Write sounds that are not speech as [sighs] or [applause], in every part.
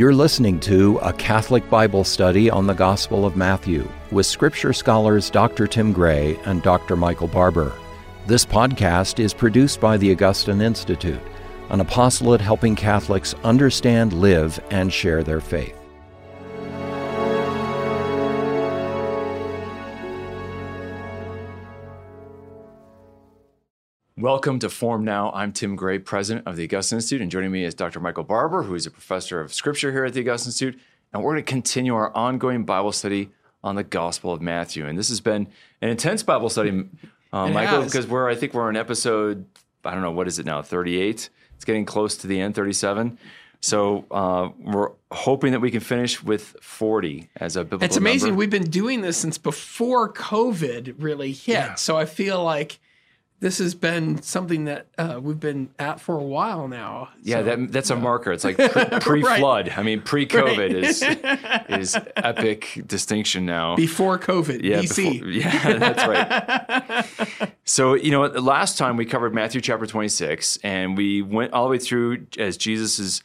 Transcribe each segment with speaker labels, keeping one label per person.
Speaker 1: You're listening to a Catholic Bible study on the Gospel of Matthew with Scripture scholars Dr. Tim Gray and Dr. Michael Barber. This podcast is produced by the Augustine Institute, an apostolate helping Catholics understand, live, and share their faith.
Speaker 2: Welcome to Formed Now. I'm Tim Gray, president of the Augustine Institute, and joining me is Dr. Michael Barber, who is a professor of scripture here at the Augustine Institute. And we're going to continue our ongoing Bible study on the Gospel of Matthew. And this has been an intense Bible study, uh, Michael, because we're I think we're on episode I don't know what is it now 38. It's getting close to the end, 37. So uh, we're hoping that we can finish with 40 as a biblical.
Speaker 3: It's amazing.
Speaker 2: number.
Speaker 3: We've been doing this since before COVID really hit.
Speaker 2: Yeah.
Speaker 3: So I feel like this has been something that uh, we've been at for a while now.
Speaker 2: Yeah,
Speaker 3: So-
Speaker 2: that, that's a marker. It's like pre, [laughs] flood I mean, pre-COVID is [laughs] is epic distinction now.
Speaker 3: before COVID,
Speaker 2: yeah,
Speaker 3: BC.
Speaker 2: before- yeah, that's right. [laughs] so you know, the last time we covered Matthew chapter 26, and we went all the way through as Jesus is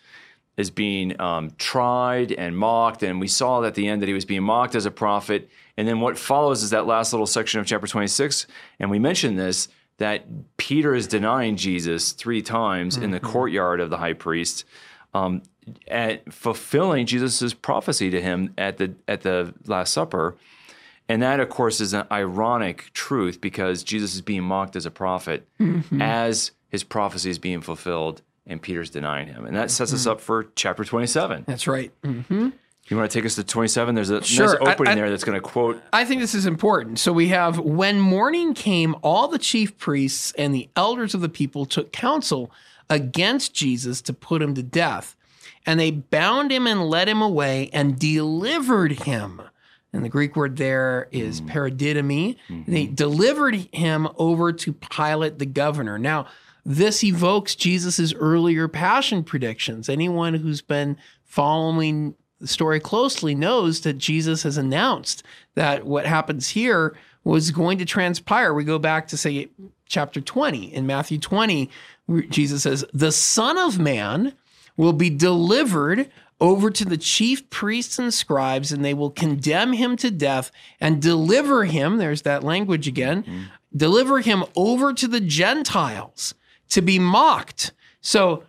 Speaker 2: is being um, tried and mocked, and we saw at the end that he was being mocked as a prophet. And then what follows is that last little section of chapter 26, and we mentioned this that Peter is denying Jesus three times in the mm-hmm. courtyard of the high priest. Um, at fulfilling Jesus' prophecy to him at the at the Last Supper, and that, of course, is an ironic truth because Jesus is being mocked as a prophet mm-hmm. as his prophecy is being fulfilled, and Peter's denying him. And that sets us mm-hmm. up for chapter 27.
Speaker 3: That's right.
Speaker 2: You want to take us to 27? There's a
Speaker 3: Sure.
Speaker 2: nice opening
Speaker 3: I-
Speaker 2: there that's going to quote.
Speaker 3: I think this is important. So we have when morning came, all the chief priests and the elders of the people took counsel against Jesus to put him to death. And they bound him and led him away and delivered him. And the Greek word there is hmm. paradidomi. Mm-hmm. They delivered him over to Pilate the governor. Now, this evokes Jesus' earlier passion predictions. Anyone who's been following the story closely knows that Jesus has announced that what happens here was going to transpire. We go back to say chapter 20 in Matthew 20, where Jesus says, "The Son of Man will be delivered over to the chief priests and scribes, and they will condemn him to death and deliver him." There's that language again. Mm-hmm. Deliver him over to the Gentiles to be mocked. So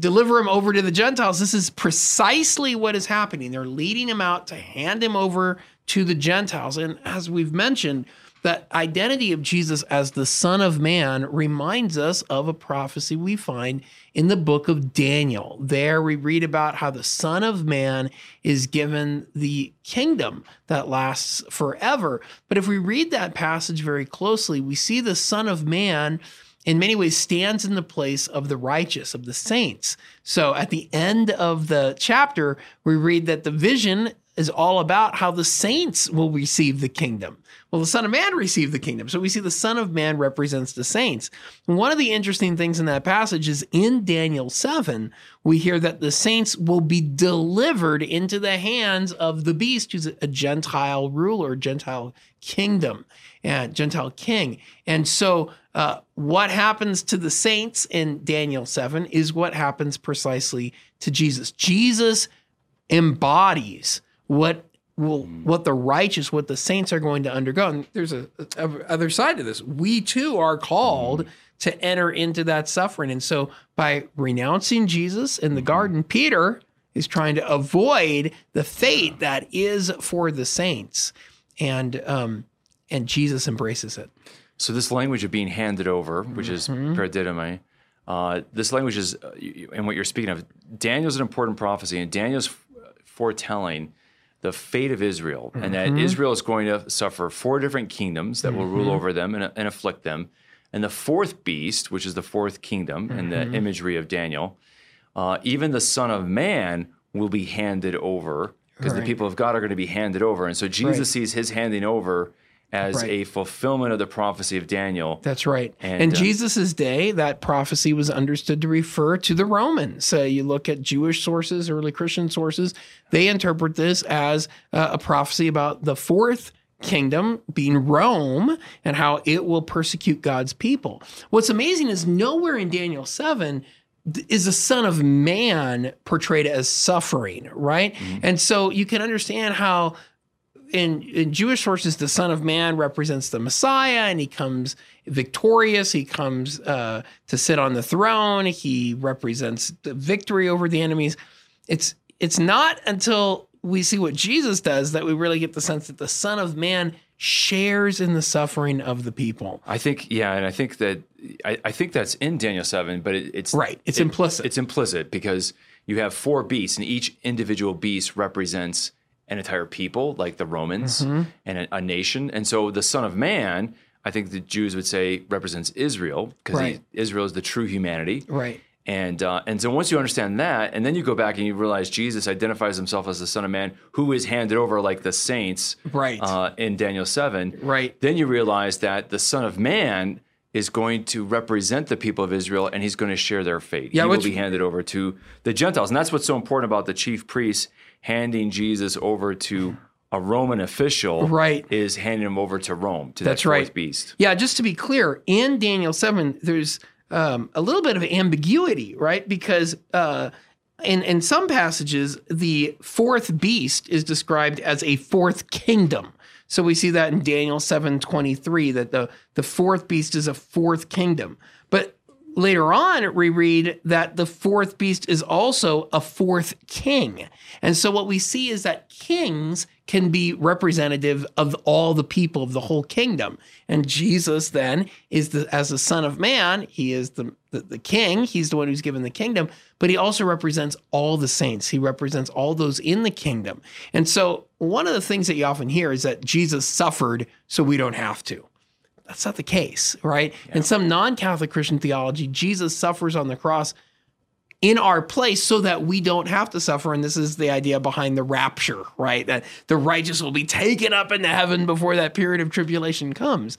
Speaker 3: deliver him over to the Gentiles. This is precisely what is happening. They're leading him out to hand him over to the Gentiles. And as we've mentioned, that identity of Jesus as the Son of Man reminds us of a prophecy we find in the book of Daniel. There we read about how the Son of Man is given the kingdom that lasts forever. But if we read that passage very closely, we see the Son of Man in many ways stands in the place of the righteous, of the saints. So at the end of the chapter, we read that the vision is all about how the saints will receive the kingdom. Well, the Son of Man received the kingdom. So we see the Son of Man represents the saints. And one of the interesting things in that passage is in Daniel 7, we hear that the saints will be delivered into the hands of the beast, who's a Gentile ruler, Gentile kingdom, and Gentile king. And so uh, what happens to the saints in Daniel 7 is what happens precisely to Jesus. Jesus embodies what will what the righteous what the saints are going to undergo. And there's a, a- other side to this. We too are called to enter into that suffering. And so by renouncing jesus in the garden peter is trying to avoid the fate that is for the saints. And um and jesus embraces it
Speaker 2: So this language of being handed over, which is paradidomi, uh, this language is, uh, and what you're speaking of, Daniel's an important prophecy, and Daniel's foretelling the fate of Israel, and that Israel is going to suffer four different kingdoms that will rule over them and, and afflict them, and the fourth beast, which is the fourth kingdom, and the imagery of Daniel, uh, even the Son of Man will be handed over because the people of God are going to be handed over, and so Jesus
Speaker 3: Right.
Speaker 2: sees his handing over as
Speaker 3: Right.
Speaker 2: a fulfillment of the prophecy of Daniel.
Speaker 3: That's right.
Speaker 2: And,
Speaker 3: in
Speaker 2: uh,
Speaker 3: Jesus' day, that prophecy was understood to refer to the Romans. So you look at Jewish sources, early Christian sources, they interpret this as uh, a prophecy about the fourth kingdom being Rome and how it will persecute God's people. What's amazing is nowhere in Daniel 7 is the Son of Man portrayed as suffering, right? And so you can understand how in, in Jewish sources, the Son of Man represents the Messiah, and he comes victorious. He comes uh, to sit on the throne. He represents the victory over the enemies. It's it's not until we see what Jesus does that we really get the sense that the Son of Man shares in the suffering of the people.
Speaker 2: I think, yeah, and I think that I, I think that's in Daniel seven, but it, it's
Speaker 3: Right. It's
Speaker 2: it-
Speaker 3: implicit.
Speaker 2: It's implicit because you have four beasts, and each individual beast represents an entire people, like the Romans
Speaker 3: Mm-hmm.
Speaker 2: and a, a nation. And so the Son of Man, I think the Jews would say represents Israel because
Speaker 3: Right.
Speaker 2: Israel is the true humanity.
Speaker 3: Right.
Speaker 2: And uh, and so once you understand that, and then you go back and you realize Jesus identifies himself as the Son of Man, who is handed over like the saints,
Speaker 3: Right.
Speaker 2: Uh, in Daniel seven,
Speaker 3: Right.
Speaker 2: Then you realize that the Son of Man is going to represent the people of Israel, and he's going to share their fate.
Speaker 3: Yeah,
Speaker 2: he will be handed over to the Gentiles, and that's what's so important about the chief priests handing Jesus over to a Roman official.
Speaker 3: Right.
Speaker 2: is handing him over to Rome to
Speaker 3: That's
Speaker 2: that fourth
Speaker 3: right.
Speaker 2: beast.
Speaker 3: Yeah, just to be clear, in Daniel 7, there's um, a little bit of ambiguity, right? Because uh, in, in some passages, the fourth beast is described as a fourth kingdom. So we see that in Daniel 7:23 that the, the fourth beast is a fourth kingdom. But later on we read that the fourth beast is also a fourth king. And so what we see is that kings can be representative of all the people of the whole kingdom. And Jesus then is the as the son of man, he is the, the the king, he's the one who's given the kingdom, but he also represents all the saints. He represents all those in the kingdom. And so one of the things that you often hear is that Jesus suffered so we don't have to. That's not the case, right? In some non Catholic Christian theology, Jesus suffers on the cross in our place so that we don't have to suffer. And this is the idea behind the rapture, right? That the righteous will be taken up into heaven before that period of tribulation comes.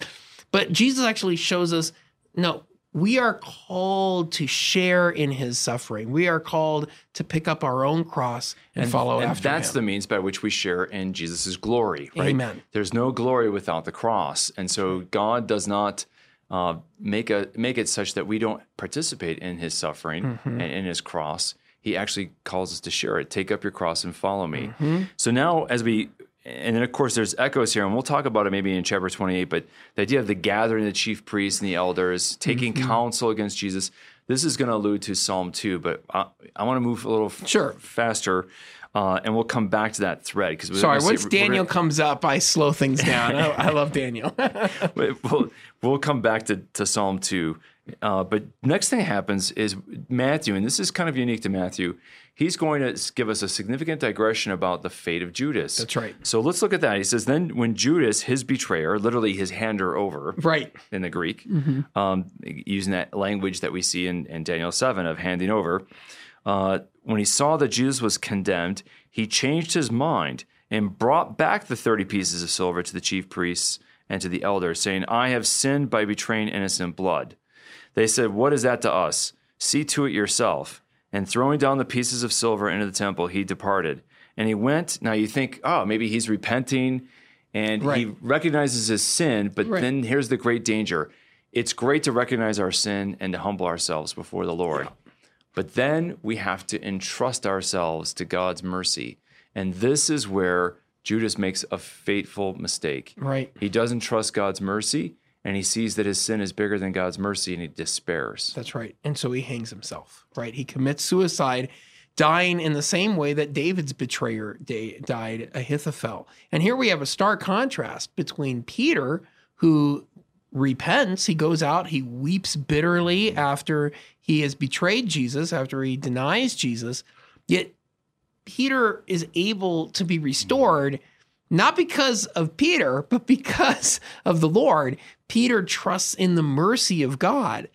Speaker 3: But Jesus actually shows us no, we are called to share in his suffering. We are called to pick up our own cross and, follow
Speaker 2: and
Speaker 3: after
Speaker 2: that's
Speaker 3: him.
Speaker 2: the means by which we share in Jesus' glory, right?
Speaker 3: Amen.
Speaker 2: There's no glory without the cross, and so God does not uh, make a make it such that we don't participate in His suffering
Speaker 3: Mm-hmm.
Speaker 2: and in His cross. He actually calls us to share it. Take up your cross and follow me.
Speaker 3: Mm-hmm.
Speaker 2: So now, as we and then of course there's echoes here, and we'll talk about it maybe in chapter 28. But the idea of the gathering of the chief priests and the elders, taking
Speaker 3: Mm-hmm.
Speaker 2: counsel against Jesus. This is going to allude to Psalm 2, but I, I want to move a little f-
Speaker 3: Sure.
Speaker 2: faster, uh, and we'll come back to that thread because
Speaker 3: Sorry, once Daniel comes up, I slow things down. [laughs] I, I love Daniel.
Speaker 2: we'll, we'll come back to, to Psalm 2. Uh, but next thing that happens is Matthew, and this is kind of unique to Matthew. He's going to give us a significant digression about the fate of Judas.
Speaker 3: That's right.
Speaker 2: So let's look at that. He says, Then when Judas, his betrayer, literally his hander over,
Speaker 3: right.
Speaker 2: in the Greek,
Speaker 3: Mm-hmm.
Speaker 2: um, using that language that we see in, in Daniel 7 of handing over. Uh, when he saw that Jesus was condemned, he changed his mind and brought back the 30 pieces of silver to the chief priests and to the elders, saying, I have sinned by betraying innocent blood. They said, What is that to us? See to it yourself. And throwing down the pieces of silver into the temple, he departed. And he went. Now you think, oh, maybe he's repenting and he recognizes his sin, but
Speaker 3: Right.
Speaker 2: then here's the great danger. It's great to recognize our sin and to humble ourselves before the Lord. But then we have to entrust ourselves to God's mercy. And this is where Judas makes a fateful mistake.
Speaker 3: Right.
Speaker 2: He doesn't trust God's mercy and he sees that his sin is bigger than God's mercy and he despairs.
Speaker 3: That's right. And so he hangs himself, right? He commits suicide, dying in the same way that David's betrayer died, Ahithophel. And here we have a stark contrast between Peter, who repents, he goes out, he weeps bitterly after he has betrayed Jesus, after he denies Jesus, yet Peter is able to be restored not because of Peter, but because of the Lord. Peter trusts in the mercy of God.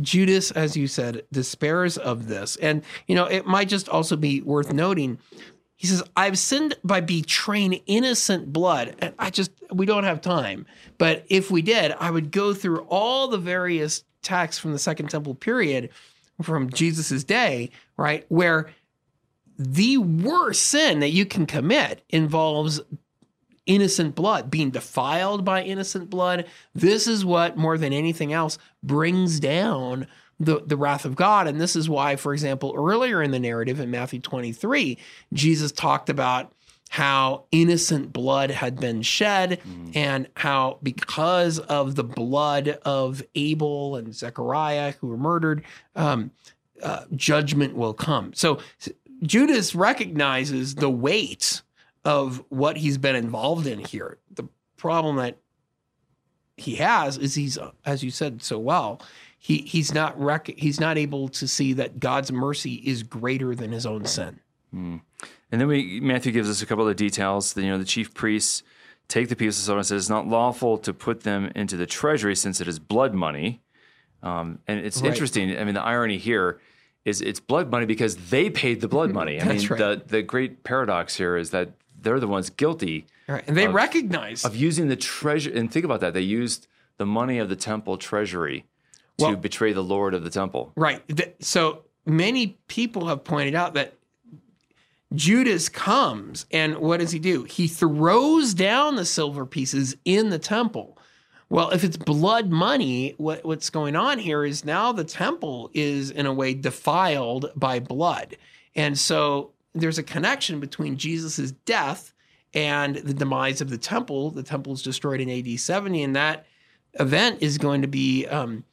Speaker 3: Judas, as you said, despairs of this. And, you know, it might just also be worth noting. He says, I've sinned by betraying innocent blood. And I just, we don't have time. But if we did, I would go through all the various texts from the Second Temple period from Jesus's day, right? Where the worst sin that you can commit involves innocent blood, being defiled by innocent blood. This is what, more than anything else, brings down the, the wrath of God. And this is why, for example, earlier in the narrative in Matthew 23, Jesus talked about how innocent blood had been shed and how because of the blood of Abel and Zechariah who were murdered, um, uh, judgment will come. So Judas recognizes the weight of what he's been involved in here. The problem that he has is he's, as you said so well, he he's not rec- he's not able to see that God's mercy is greater than his own sin.
Speaker 2: And then we Matthew gives us a couple of details. The, you know, the chief priests take the pieces of silver and says it's not lawful to put them into the treasury since it is blood money. Um, and it's
Speaker 3: Right.
Speaker 2: interesting. I mean, the irony here is it's blood money because they paid the blood money. I [laughs] mean,
Speaker 3: right.
Speaker 2: the the great paradox here is that they're the ones guilty
Speaker 3: Right. And they recognize
Speaker 2: of using the treasure. And think about that. They used the money of the temple treasury to
Speaker 3: Well-
Speaker 2: betray the Lord of the temple.
Speaker 3: Right. So many people have pointed out that Judas comes and what does he do? He throws down the silver pieces in the temple. Well, if it's blood money, what, what's going on here is now the temple is in a way defiled by blood. And so there's a connection between Jesus' death and the demise of the temple. The temple is destroyed in AD 70, and that event is going to be um,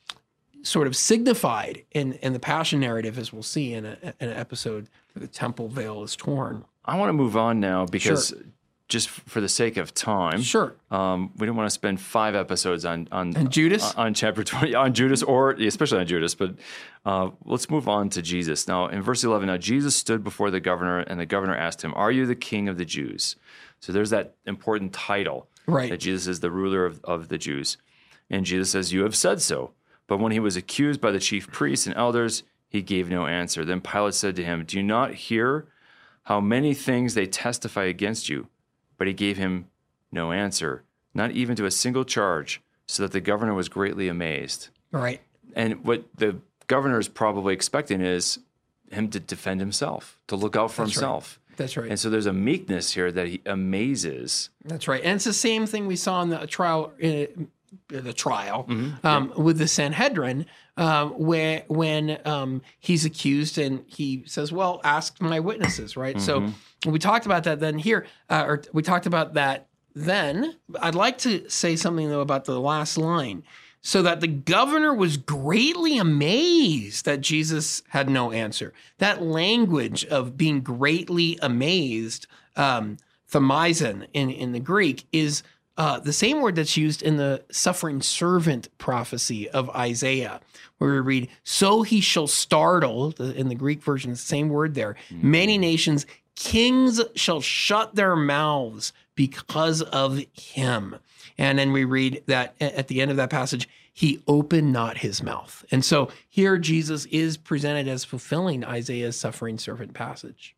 Speaker 3: sort of signified in, in the passion narrative, as we'll see in, a, in an episode where the temple veil is torn.
Speaker 2: I want to move on now because just for the sake of time,
Speaker 3: Sure.
Speaker 2: um, we don't want to spend five episodes on on
Speaker 3: And Judas?
Speaker 2: on chapter twenty on Judas or especially on Judas. But uh, let's move on to Jesus now. In verse eleven, now Jesus stood before the governor, and the governor asked him, "Are you the king of the Jews?" So there's that important title
Speaker 3: Right.
Speaker 2: that Jesus is the ruler of, of the Jews, and Jesus says, "You have said so." But when he was accused by the chief priests and elders, he gave no answer. Then Pilate said to him, "Do you not hear how many things they testify against you?" But he gave him no answer, not even to a single charge, so that the governor was greatly amazed.
Speaker 3: Right.
Speaker 2: And what the governor is probably expecting is him to defend himself, to look out for
Speaker 3: That's right.
Speaker 2: himself.
Speaker 3: That's right.
Speaker 2: And so there's a meekness here that he amazes.
Speaker 3: That's right. And it's the same thing we saw in the trial, uh, the trial um, with the Sanhedrin, um, where when um, he's accused and he says, "Well, ask my witnesses." Right. So we talked about that then here, uh, or we talked about that then. I'd like to say something though about the last line. So that the governor was greatly amazed that Jesus had no answer. That language of being greatly amazed, um, in, in the Greek, is uh, the same word that's used in the suffering servant prophecy of Isaiah, where we read, So he shall startle, in the Greek version, the same word there, many nations, kings shall shut their mouths because of him. And then we read that at the end of that passage, he opened not his mouth. And so here Jesus is presented as fulfilling Isaiah's suffering servant passage.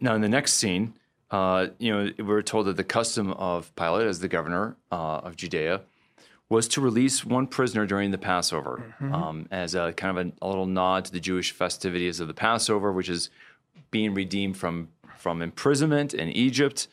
Speaker 2: Now, in the next scene, uh, you know, we're told that the custom of Pilate, as the governor uh, of Judea, was to release one prisoner during the Passover um, as a kind of a, a little nod to the Jewish festivities of the Passover, which is being redeemed from from imprisonment in Egypt.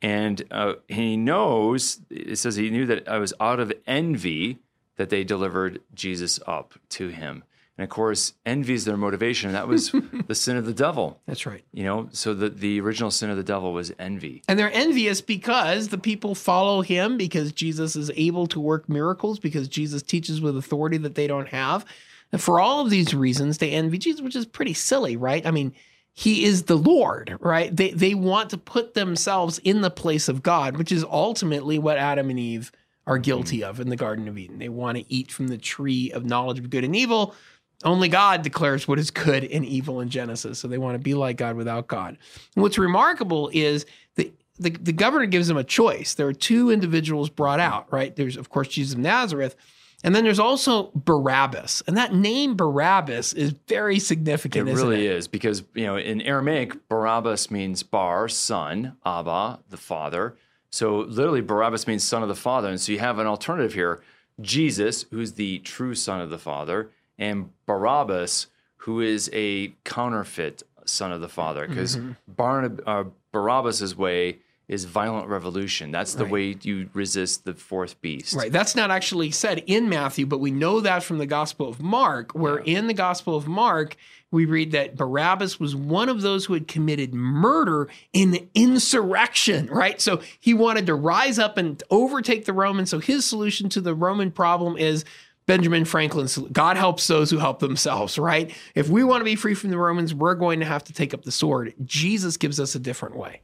Speaker 2: And uh, he knows, it says he knew that I was out of envy that they delivered Jesus up to him. And of course, envy is their motivation. And that was [laughs] the sin of the devil.
Speaker 3: That's right.
Speaker 2: You know, so the, the original sin of the devil was envy.
Speaker 3: And they're envious because the people follow him because Jesus is able to work miracles, because Jesus teaches with authority that they don't have. And for all of these reasons, they envy Jesus, which is pretty silly, right? I mean, he is the Lord, right? They, they want to put themselves in the place of God, which is ultimately what Adam and Eve are guilty mm. of in the Garden of Eden. They want to eat from the tree of knowledge of good and evil. Only God declares what is good and evil in Genesis. So they want to be like God without God. And what's remarkable is the, the, the governor gives them a choice. There are two individuals brought out, right? There's, of course, Jesus of Nazareth. And then there's also Barabbas. And that name Barabbas is very significant.
Speaker 2: It really
Speaker 3: it?
Speaker 2: is because, you know, in Aramaic, Barabbas means bar, son, Abba, the father. So literally, Barabbas means son of the father. And so you have an alternative here Jesus, who's the true son of the father, and Barabbas, who is a counterfeit son of the father. Because
Speaker 3: Mm-hmm.
Speaker 2: Barnab- uh, Barabbas' way is violent revolution. That's the
Speaker 3: Right.
Speaker 2: way you resist the fourth beast.
Speaker 3: Right. That's not actually said in Matthew, but we know that from the Gospel of Mark, where in the Gospel of Mark, we read that Barabbas was one of those who had committed murder in insurrection, right? So he wanted to rise up and overtake the Romans. So his solution to the Roman problem is Benjamin Franklin's God helps those who help themselves, right? If we want to be free from the Romans, we're going to have to take up the sword. Jesus gives us a different way.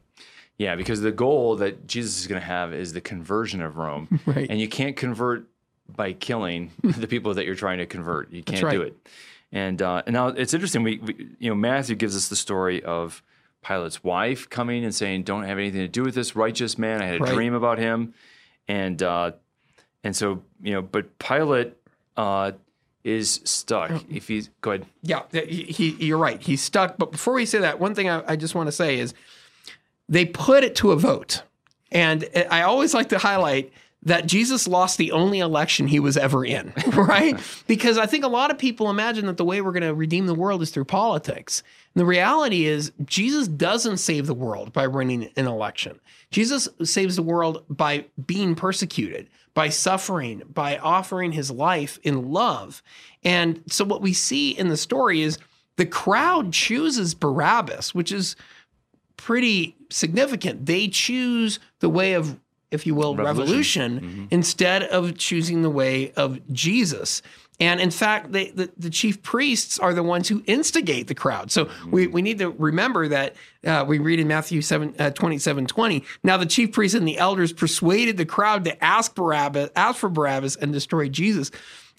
Speaker 2: Yeah, because the goal that Jesus is going to have is the conversion of Rome. [laughs]
Speaker 3: Right.
Speaker 2: And you can't convert by killing [laughs] the people that you're trying to convert. You can't
Speaker 3: right.
Speaker 2: do it. And, uh, and now it's interesting. We, we, you know, Matthew gives us the story of Pilate's wife coming and saying, "Don't have anything to do with this righteous man. I had a
Speaker 3: Right.
Speaker 2: dream about him," and uh, and so you know, but Pilate uh, is stuck. If he's go ahead.
Speaker 3: Yeah, he, he, you're right. He's stuck. But before we say that, one thing I, I just want to say is they put it to a vote. And I always like to highlight that Jesus lost the only election he was ever in, [laughs] right? because I think a lot of people imagine that the way we're going to redeem the world is through politics. And the reality is, Jesus doesn't save the world by winning an election. Jesus saves the world by being persecuted, by suffering, by offering his life in love. And so, what we see in the story is the crowd chooses Barabbas, which is pretty significant. They choose the way of, if you will, revolution,
Speaker 2: Mm-hmm.
Speaker 3: instead of choosing the way of Jesus. And in fact, they, the, the chief priests are the ones who instigate the crowd. So we, we need to remember that uh, we read in Matthew 7, uh, 27 20. Now the chief priests and the elders persuaded the crowd to ask Barabbas, ask for Barabbas and destroy Jesus.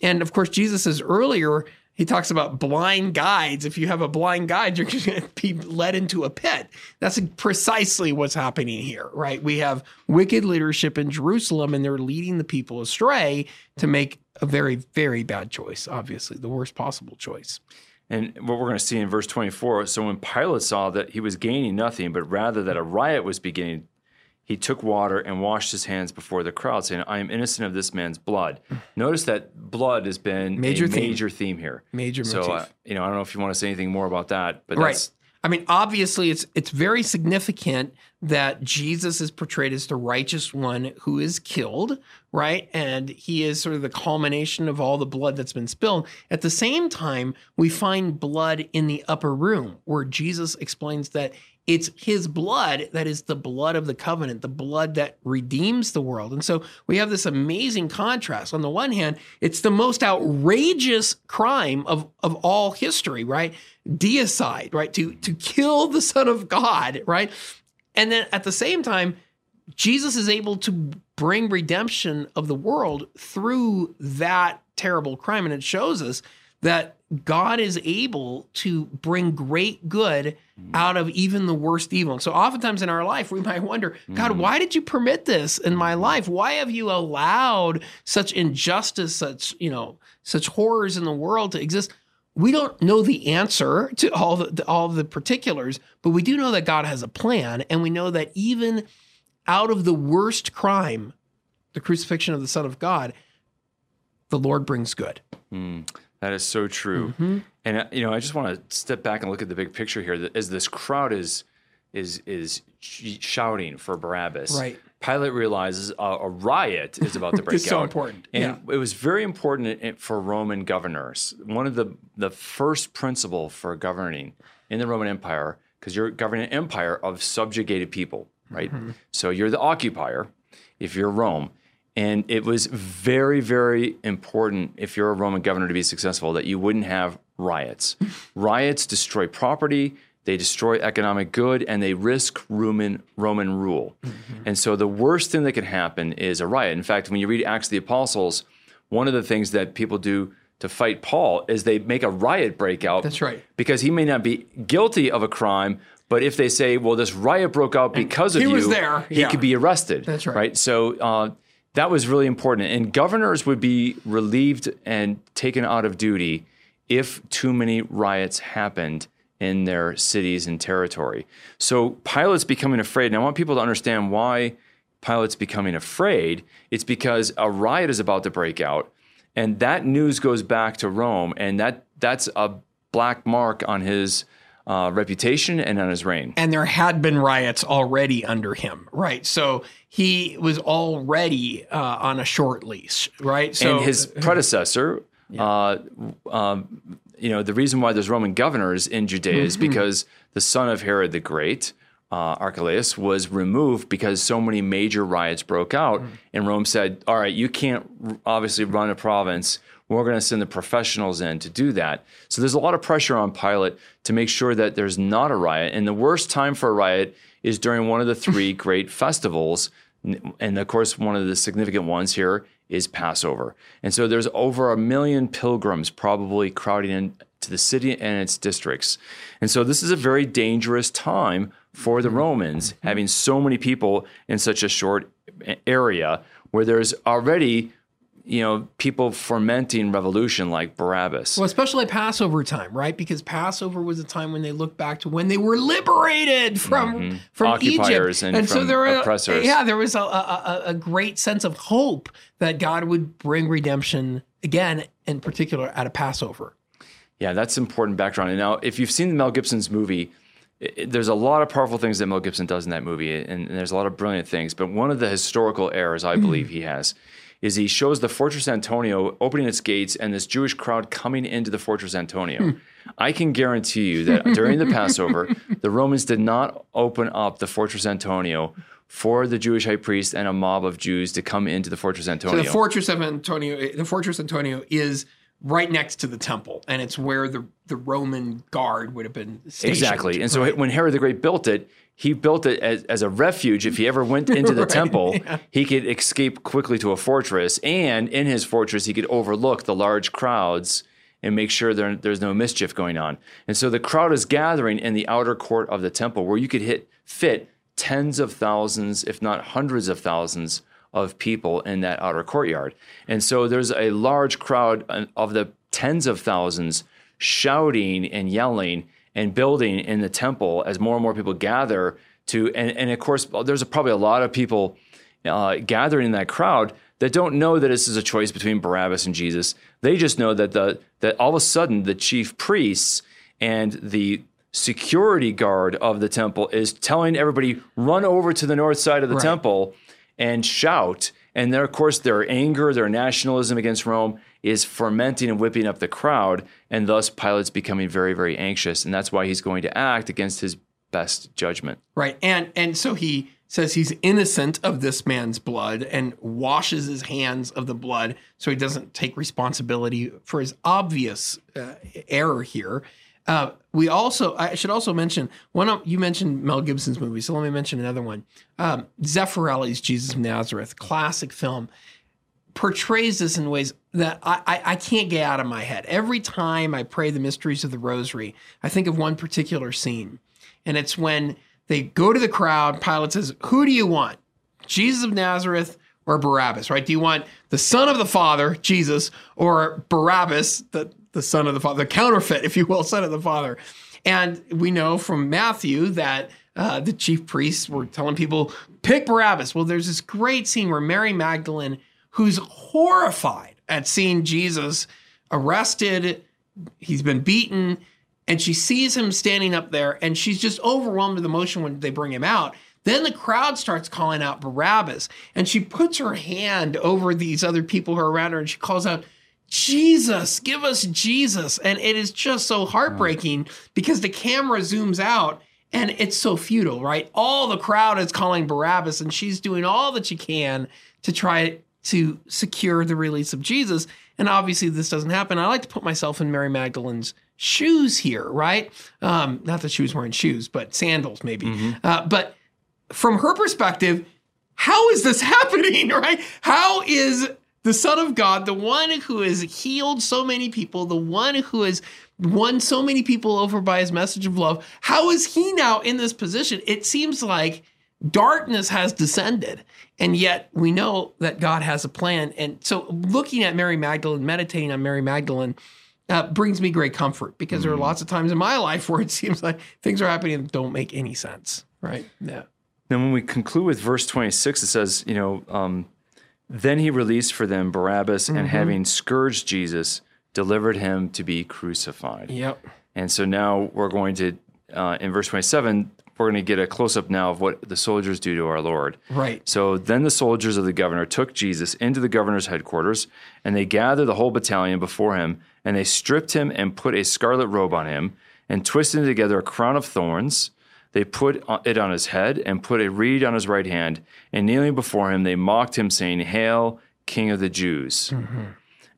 Speaker 3: And of course, Jesus says earlier, he talks about blind guides. If you have a blind guide, you're going [laughs] to be led into a pit. That's precisely what's happening here, right? We have wicked leadership in Jerusalem, and they're leading the people astray to make a very, very bad choice, obviously, the worst possible choice.
Speaker 2: And what we're going to see in verse 24 so when Pilate saw that he was gaining nothing, but rather that a riot was beginning, he took water and washed his hands before the crowd, saying, I am innocent of this man's blood. [sighs] Notice that blood has been
Speaker 3: Major
Speaker 2: a
Speaker 3: theme.
Speaker 2: major theme here.
Speaker 3: Major
Speaker 2: so, uh, you know, I don't know if you want to say anything more about that, but
Speaker 3: Right.
Speaker 2: that's
Speaker 3: I mean, obviously, it's it's very significant that Jesus is portrayed as the righteous one who is killed, right? And he is sort of the culmination of all the blood that's been spilled. At the same time, we find blood in the upper room where Jesus explains that it's his blood that is the blood of the covenant, the blood that redeems the world. And so we have this amazing contrast. On the one hand, it's the most outrageous crime of, of all history, right? Deicide, right? To to kill the Son of God, right? And then at the same time, Jesus is able to bring redemption of the world through that terrible crime. And it shows us that God is able to bring great good out of even the worst evil. So oftentimes in our life, we might wonder, God, mm. why did you permit this in my life? Why have you allowed such injustice, such, you know, such horrors in the world to exist? We don't know the answer to all the, the all the particulars, but we do know that God has a plan, and we know that even out of the worst crime, the crucifixion of the Son of God, the Lord brings good. Hmm.
Speaker 2: That is so true.
Speaker 3: Mm-hmm.
Speaker 2: And uh, you know, I just want to step back and look at the big picture here. As this crowd is is is shouting for Barabbas,
Speaker 3: Right.
Speaker 2: Pilate realizes a, a riot is about to [laughs] break
Speaker 3: It's
Speaker 2: out.
Speaker 3: so important.
Speaker 2: And
Speaker 3: Yeah.
Speaker 2: it was very important for Roman governors. One of the the first principle for governing in the Roman Empire, because you're governing an empire of subjugated people, right?
Speaker 3: Mm-hmm.
Speaker 2: So you're the occupier if you're Rome. And it was very, very important if you're a Roman governor to be successful that you wouldn't have riots. [laughs] riots destroy property, they destroy economic good, and they risk Roman Roman rule. And so the worst thing that can happen is a riot. In fact, when you read Acts of the Apostles, one of the things that people do to fight Paul is they make a riot break out.
Speaker 3: That's right.
Speaker 2: Because he may not be guilty of a crime, but if they say, well, this riot broke out because of
Speaker 3: he
Speaker 2: you,
Speaker 3: was there,
Speaker 2: he
Speaker 3: yeah.
Speaker 2: could be arrested.
Speaker 3: That's right.
Speaker 2: Right. So uh, that was really important. And governors would be relieved and taken out of duty if too many riots happened in their cities and territory. So Pilate's becoming afraid. And I want people to understand why Pilate's becoming afraid. It's because a riot is about to break out. And that news goes back to Rome. And that that's a black mark on his uh, reputation and on his reign.
Speaker 3: and there had been riots already under him, right? So he was already uh, on a short leash, right? So
Speaker 2: and his [laughs] predecessor, uh, um, you know, the reason why there's Roman governors in Judea is
Speaker 3: Mm-hmm.
Speaker 2: because the son of Herod the Great, uh, Archelaus, was removed because so many major riots broke out,
Speaker 3: Mm.
Speaker 2: and Rome said, "All right, you can't r- obviously run a province. We're going to send the professionals in to do that." So there's a lot of pressure on Pilate to make sure that there's not a riot, and the worst time for a riot is during one of the three [laughs] great festivals. And of course, one of the significant ones here is Passover. And so there's over a million pilgrims probably crowding into the city and its districts. And so this is a very dangerous time for the Romans, having so many people in such a short area where there's already you know people fermenting revolution like Barabbas.
Speaker 3: Well, especially Passover time, right? Because Passover was a time when they looked back to when they were liberated from from
Speaker 2: Mm-hmm. Occupiers
Speaker 3: Egypt,
Speaker 2: and
Speaker 3: so
Speaker 2: from
Speaker 3: there were
Speaker 2: oppressors.
Speaker 3: yeah, there was a, a, a- a great sense of hope that God would bring redemption again, in particular at a Passover.
Speaker 2: Yeah, that's important background. And now, if you've seen Mel Gibson's movie, i- i- there's a lot of powerful things that Mel Gibson does in that movie, and, and there's a lot of brilliant things. But one of the historical errors I believe he has is he shows the Fortress Antonio opening its gates and this Jewish crowd coming into the Fortress Antonio. Hmm. I can guarantee you that [laughs] during the Passover, the Romans did not open up the Fortress Antonio for the Jewish high priest and a mob of Jews to come into the Fortress
Speaker 3: So
Speaker 2: Antonio.
Speaker 3: the fortress of Antonio, the fortress Antonio is right next to the temple, and it's where the the Roman guard would have been stationed.
Speaker 2: Exactly. And so when Herod the Great built it, he built it as, as a refuge. If he ever went [laughs] into the temple, he could escape quickly to a fortress. And in his fortress, he could overlook the large crowds and make sure there, there's no mischief going on. And so the crowd is gathering in the outer court of the temple where you could hit fit tens of thousands, if not hundreds of thousands of people in that outer courtyard. And so there's a large crowd of the tens of thousands shouting and yelling and building in the temple as more and more people gather to and, and of course there's probably a lot of people uh, gathering in that crowd that don't know that this is a choice between Barabbas and Jesus. They just know that the that all of a sudden the chief priests and the security guard of the temple is telling everybody run over to the north side of the temple and shout. And there, of course, their anger, their nationalism against Rome is fermenting and whipping up the crowd, and thus Pilate's becoming very, very anxious, and that's why he's going to act against his best judgment.
Speaker 3: Right. And and so he says he's innocent of this man's blood and washes his hands of the blood so he doesn't take responsibility for his obvious uh, error here. Uh, we also I should also mention one of you mentioned Mel Gibson's movie, so let me mention another one. Um, Zeffirelli's Jesus of Nazareth, classic film, portrays this in ways that I, I, I can't get out of my head. Every time I pray the mysteries of the Rosary, I think of one particular scene, and it's when they go to the crowd. Pilate says, "Who do you want, Jesus of Nazareth or Barabbas? Right? Do you want the Son of the Father, Jesus, or Barabbas, the the Son of the Father, the counterfeit, if you will, Son of the Father?" And we know from Matthew that uh, the chief priests were telling people, "Pick Barabbas." Well, there's this great scene where Mary Magdalene, who's horrified at seeing Jesus arrested, he's been beaten and she sees him standing up there and she's just overwhelmed with emotion when they bring him out then the crowd starts calling out barabbas and she puts her hand over these other people who are around her and she calls out jesus give us jesus and it is just so heartbreaking because the camera zooms out and it's so futile right all the crowd is calling barabbas and she's doing all that she can to try to secure the release of jesus and obviously this doesn't happen i like to put myself in mary magdalene's shoes here, right? Um, not that she was wearing shoes, but sandals maybe. Uh, but from her perspective, how is this [laughs] happening, right? How is the Son of God, the one who has healed so many people, the one who has won so many people over by his message of love, how is he now in this position? It seems like darkness has descended. And yet we know that God has a plan. And so looking at Mary Magdalene, meditating on Mary Magdalene, uh, brings me great comfort because there are lots of times in my life where it [laughs] seems like things are happening that don't make any sense. Right. Yeah.
Speaker 2: Then when we conclude with verse 26, it says, you know, um, then he released for them Barabbas and having scourged Jesus, delivered him to be crucified.
Speaker 3: Yep.
Speaker 2: And so now we're going to uh, in verse 27, we're going to get a close up now of what the soldiers do to our Lord.
Speaker 3: Right.
Speaker 2: So then the soldiers of the governor took Jesus into the governor's headquarters, and they gathered the whole battalion before him, and they stripped him and put a scarlet robe on him, and twisted together a crown of thorns. They put it on his head and put a reed on his right hand, and kneeling before him, they mocked him, saying, Hail, King of the Jews, mm-hmm.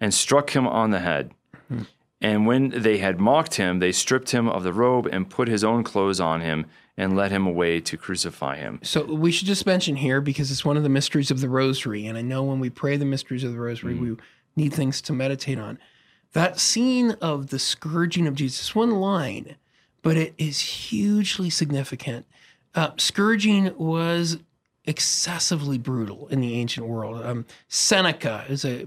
Speaker 2: and struck him on the head. Mm-hmm. And when they had mocked him, they stripped him of the robe and put his own clothes on him and led him away to crucify him.
Speaker 3: So we should just mention here because it's one of the mysteries of the rosary. And I know when we pray the mysteries of the rosary, mm. we need things to meditate on. That scene of the scourging of Jesus, one line, but it is hugely significant. Uh, scourging was excessively brutal in the ancient world. Um, Seneca is a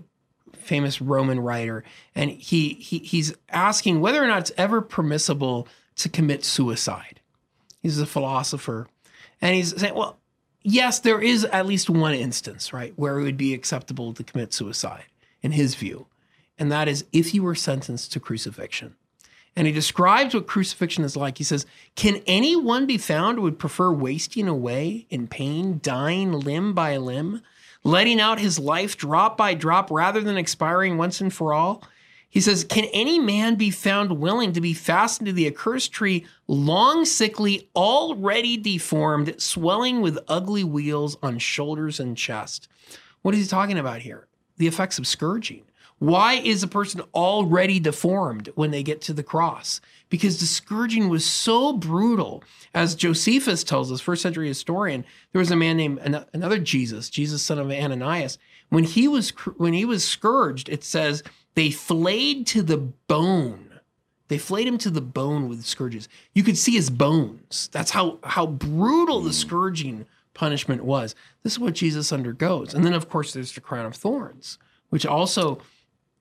Speaker 3: famous Roman writer, and he, he he's asking whether or not it's ever permissible to commit suicide. He's a philosopher, and he's saying, well, yes, there is at least one instance, right, where it would be acceptable to commit suicide in his view, and that is if you were sentenced to crucifixion. And he describes what crucifixion is like. He says, Can anyone be found who would prefer wasting away in pain, dying limb by limb, letting out his life drop by drop rather than expiring once and for all? He says, Can any man be found willing to be fastened to the accursed tree, long sickly, already deformed, swelling with ugly wheals on shoulders and chest? What is he talking about here? The effects of scourging. Why is a person already deformed when they get to the cross? Because the scourging was so brutal. As Josephus tells us, first century historian, there was a man named another Jesus, Jesus son of Ananias. When he was when he was scourged, it says they flayed to the bone. They flayed him to the bone with scourges. You could see his bones. That's how how brutal the hmm. scourging punishment was. This is what Jesus undergoes. And then of course there's the crown of thorns, which also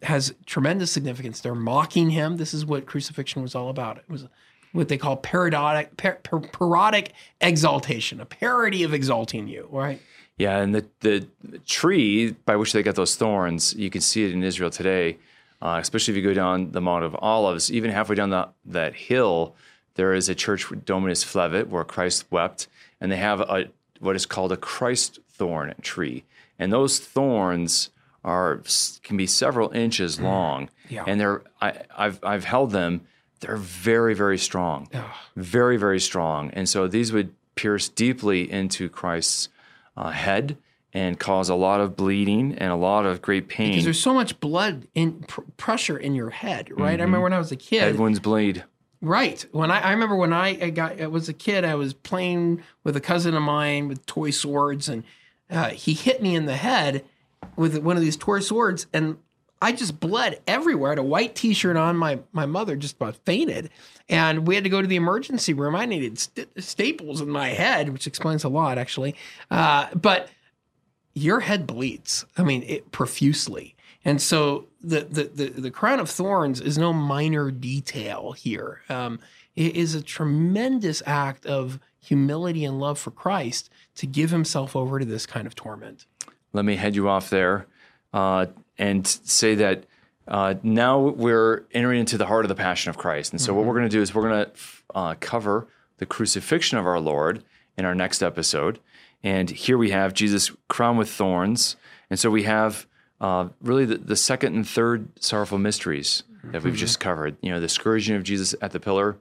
Speaker 3: has tremendous significance. They're mocking him. This is what crucifixion was all about. It was what they call parodic, par- parodic exaltation, a parody of exalting you, right?
Speaker 2: Yeah, and the, the tree by which they got those thorns, you can see it in Israel today, uh, especially if you go down the Mount of Olives. Even halfway down the, that hill, there is a church, Dominus Flevit, where Christ wept, and they have a what is called a Christ thorn tree. And those thorns are can be several inches mm. long, yeah. and they're I, have I've held them. They're very very strong, Ugh. very very strong, and so these would pierce deeply into Christ's uh, head and cause a lot of bleeding and a lot of great pain.
Speaker 3: Because there's so much blood in pr- pressure in your head, right? Mm-hmm. I remember when I was a kid.
Speaker 2: Head wounds bleed.
Speaker 3: Right. When I, I remember when I, I got I was a kid, I was playing with a cousin of mine with toy swords, and uh, he hit me in the head with one of these tour swords, and I just bled everywhere. I had a white T-shirt on. My my mother just about fainted, and we had to go to the emergency room. I needed st- staples in my head, which explains a lot, actually. Uh, but your head bleeds. I mean, it profusely, and so the, the the the crown of thorns is no minor detail here. Um, it is a tremendous act of humility and love for Christ to give Himself over to this kind of torment
Speaker 2: let me head you off there uh, and say that uh, now we're entering into the heart of the Passion of Christ. And so, mm-hmm. what we're going to do is we're going to uh, cover the crucifixion of our Lord in our next episode. And here we have Jesus crowned with thorns. And so, we have uh, really the, the, second and third sorrowful mysteries that we've mm-hmm. just covered. You know, the scourging of Jesus at the pillar.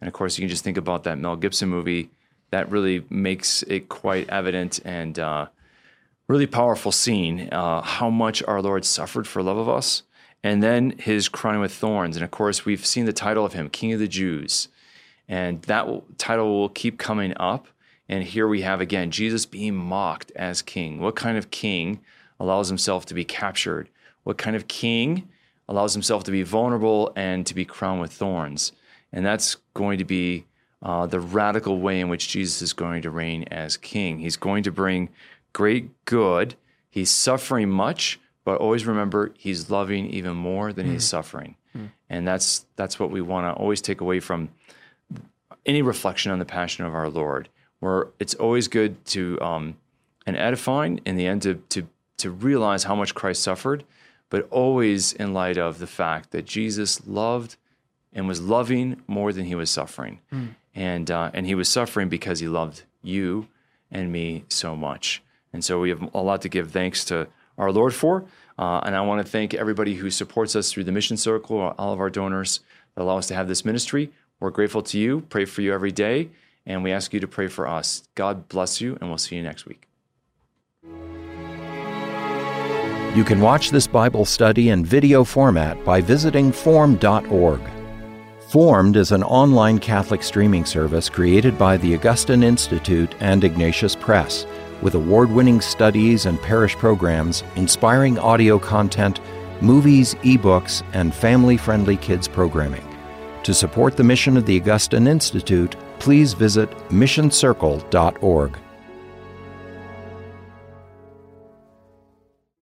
Speaker 2: And of course, you can just think about that Mel Gibson movie. That really makes it quite evident and uh, really powerful scene uh, how much our Lord suffered for love of us, and then his crown with thorns. And of course, we've seen the title of him, King of the Jews. And that title will keep coming up. And here we have again Jesus being mocked as king. What kind of king allows himself to be captured? What kind of king allows himself to be vulnerable and to be crowned with thorns? And that's going to be uh, the radical way in which Jesus is going to reign as king. He's going to bring great good. He's suffering much, but always remember he's loving even more than mm. he's suffering. Mm. And that's that's what we want to always take away from any reflection on the passion of our Lord, where it's always good to um, and edifying in the end to, to to realize how much Christ suffered, but always in light of the fact that Jesus loved and was loving more than he was suffering. Mm. and uh, and he was suffering because he loved you and me so much. And so we have a lot to give thanks to our Lord for. Uh, and I want to thank everybody who supports us through the Mission Circle, all of our donors that allow us to have this ministry. We're grateful to you, pray for you every day, and we ask you to pray for us. God bless you, and we'll see you next week.
Speaker 1: You can watch this Bible study in video format by visiting formed.org. Formed is an online Catholic streaming service created by the Augustine Institute and Ignatius Press, with award winning studies and parish programs, inspiring audio content, movies, ebooks, and family friendly kids programming. To support the mission of the Augustine Institute, please visit missioncircle.org.